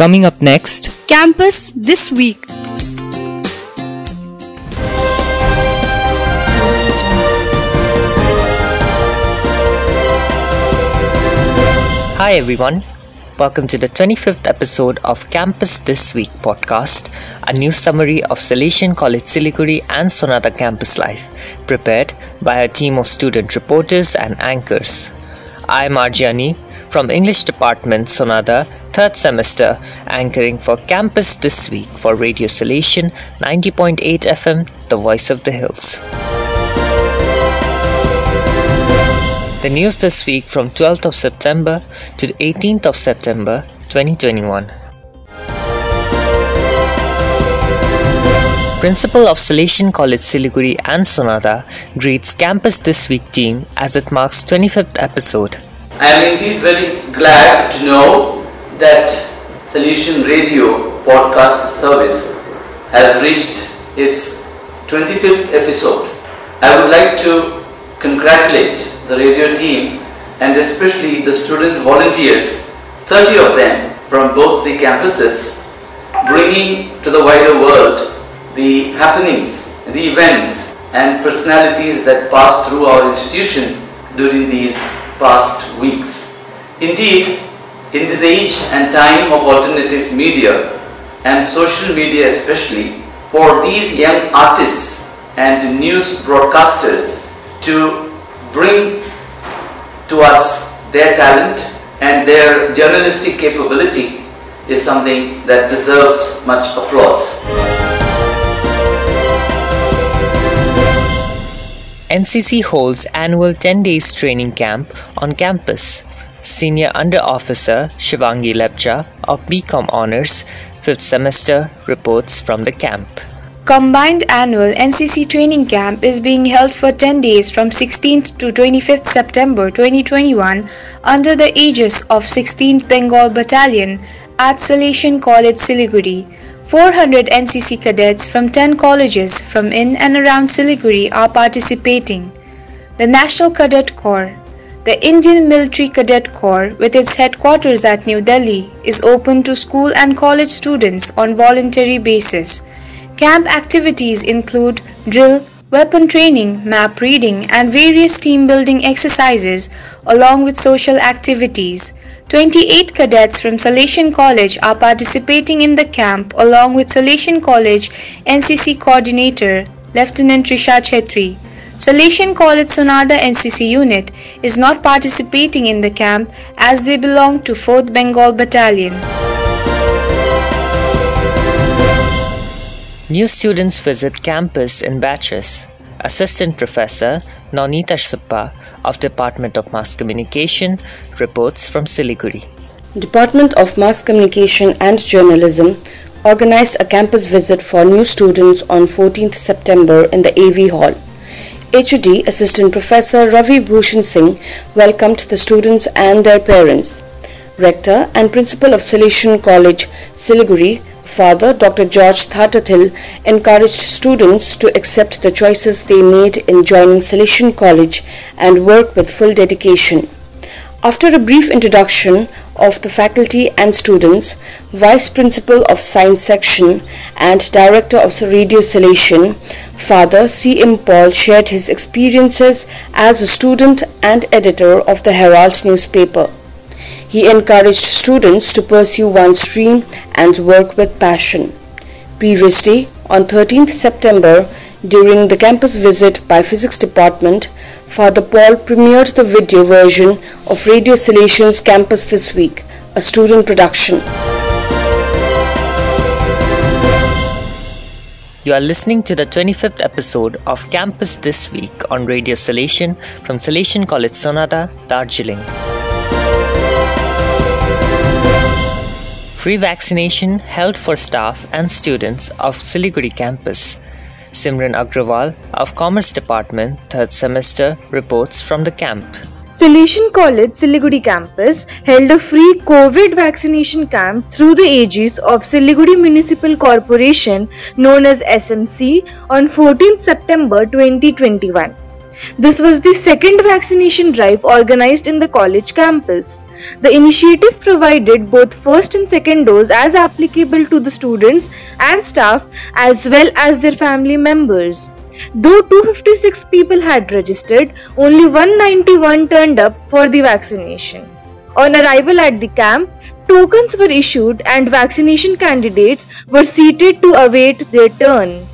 Coming up next, Campus This Week. Hi everyone. Welcome to the 25th episode of Campus This Week podcast, a news summary of Salesian College Siliguri and Sonada campus life, prepared by a team of student reporters and anchors. I'm Arjani from English Department Sonada, third semester, anchoring for Campus This Week for Radio Salesian 90.8 FM, the voice of the hills. The news this week from 12th of September to 18th of September 2021. Principal of Salesian College Siliguri and Sonada greets Campus This Week team as it marks 25th episode. I am indeed very glad to know that Salesian Radio podcast service has reached its 25th episode. I would like to congratulate the radio team and especially the student volunteers, 30 of them from both the campuses, bringing to the wider world the happenings, the events and personalities that pass through our institution during these past weeks. Indeed, in this age and time of alternative media and social media especially, for these young artists and news broadcasters to bring to us their talent and their journalistic capability is something that deserves much applause. NCC holds annual 10 days training camp on campus. Senior Under Officer Shivangi Lepcha of BCom Honors 5th semester reports from the camp. Combined annual NCC training camp is being held for 10 days from 16th to 25th September 2021 under the aegis of 16th Bengal Battalion at Salesian College Siliguri. 400 NCC cadets from 10 colleges from in and around Siliguri are participating. The National Cadet Corps, the Indian Military Cadet Corps, with its headquarters at New Delhi, is open to school and college students on voluntary basis. Camp activities include drill, weapon training, map reading, and various team building exercises, along with social activities. 28 cadets from Salesian College are participating in the camp, along with Salesian College NCC Coordinator Lieutenant Risha Chetri. Salesian College Sonada NCC unit is not participating in the camp as they belong to 4th Bengal Battalion. New students visit campus in batches. Assistant Professor Nonita Suppa of Department of Mass Communication reports from Siliguri. Department of Mass Communication and Journalism organized a campus visit for new students on 14th September in the AV Hall. HOD Assistant Professor Ravi Bhushan Singh welcomed the students and their parents. Rector and Principal of Salesian College, Siliguri, Father Dr. George Thadathil encouraged students to accept the choices they made in joining Salesian College and work with full dedication. After a brief introduction of the faculty and students, Vice Principal of Science Section and Director of Radio Salesian, Father C. M. Paul shared his experiences as a student and editor of the Herald newspaper. He encouraged students to pursue one stream and work with passion. Previously, on 13th September, during the campus visit by Physics Department, Father Paul premiered the video version of Radio Salesian's Campus This Week, a student production. You are listening to the 25th episode of Campus This Week on Radio Salesian from Salesian College Sonada, Darjeeling. Free vaccination held for staff and students of Siliguri campus. Simran Agrawal of Commerce Department, third semester, reports from the camp. Salesian College Siliguri campus held a free COVID vaccination camp through the aegis of Siliguri Municipal Corporation known as SMC on 14 September 2021. This was the second vaccination drive organized in the college campus. The initiative provided both first and second dose as applicable to the students and staff as well as their family members. Though 256 people had registered, only 191 turned up for the vaccination. On arrival at the camp, tokens were issued and vaccination candidates were seated to await their turn.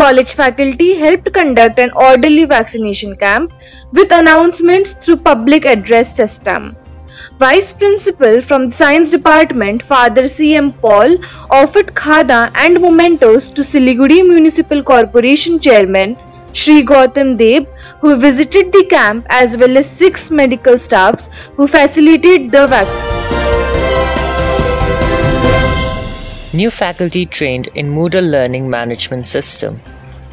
College faculty helped conduct an orderly vaccination camp with announcements through public address system. Vice Principal from the Science Department, Father C.M. Paul, offered khada and mementos to Siliguri Municipal Corporation Chairman Sri Gautam Deb, who visited the camp as well as six medical staffs who facilitated the vaccination. New faculty trained in Moodle Learning Management System.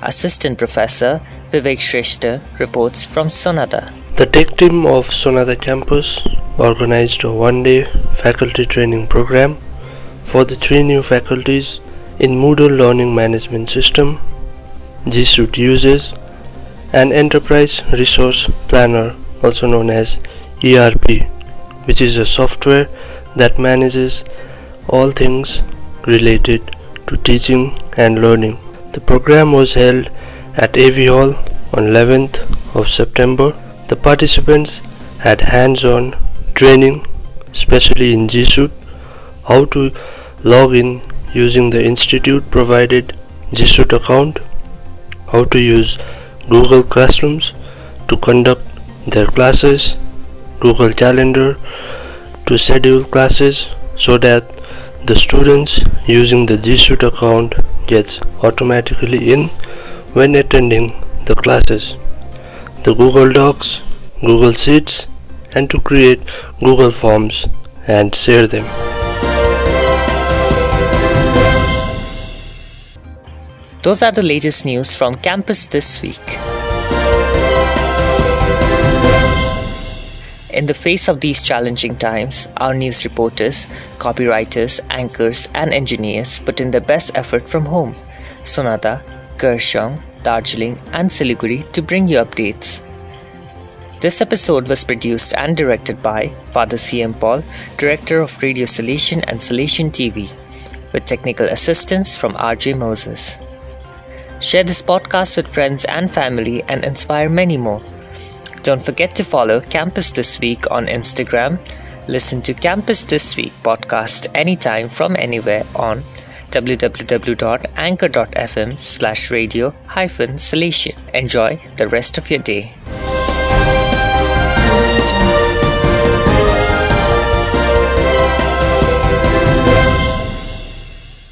Assistant Professor Vivek Shrestha reports from Sonada. The tech team of Sonada campus organized a one-day faculty training program for the three new faculties in Moodle Learning Management System, G Suite uses, an Enterprise Resource Planner also known as ERP, which is a software that manages all things related to teaching and learning. The program was held at AV Hall on 11th of September. The participants had hands-on training, especially in G Suite, how to log in using the institute provided G Suite account, how to use Google Classrooms to conduct their classes, Google Calendar to schedule classes so that the students using the G Suite account gets automatically in when attending the classes. The Google Docs, Google Sheets and to create Google Forms and share them. Those are the latest news from campus this week. In the face of these challenging times, our news reporters, copywriters, anchors, and engineers put in their best effort from home. Sonada, Kurseong, Darjeeling, and Siliguri to bring you updates. This episode was produced and directed by Father C.M. Paul, Director of Radio Salesian and Salesian TV, with technical assistance from RJ Moses. Share this podcast with friends and family and inspire many more. Don't forget to follow Campus This Week on Instagram. Listen to Campus This Week podcast anytime from anywhere on www.anchor.fm slash radio hyphen Salesian. Enjoy the rest of your day.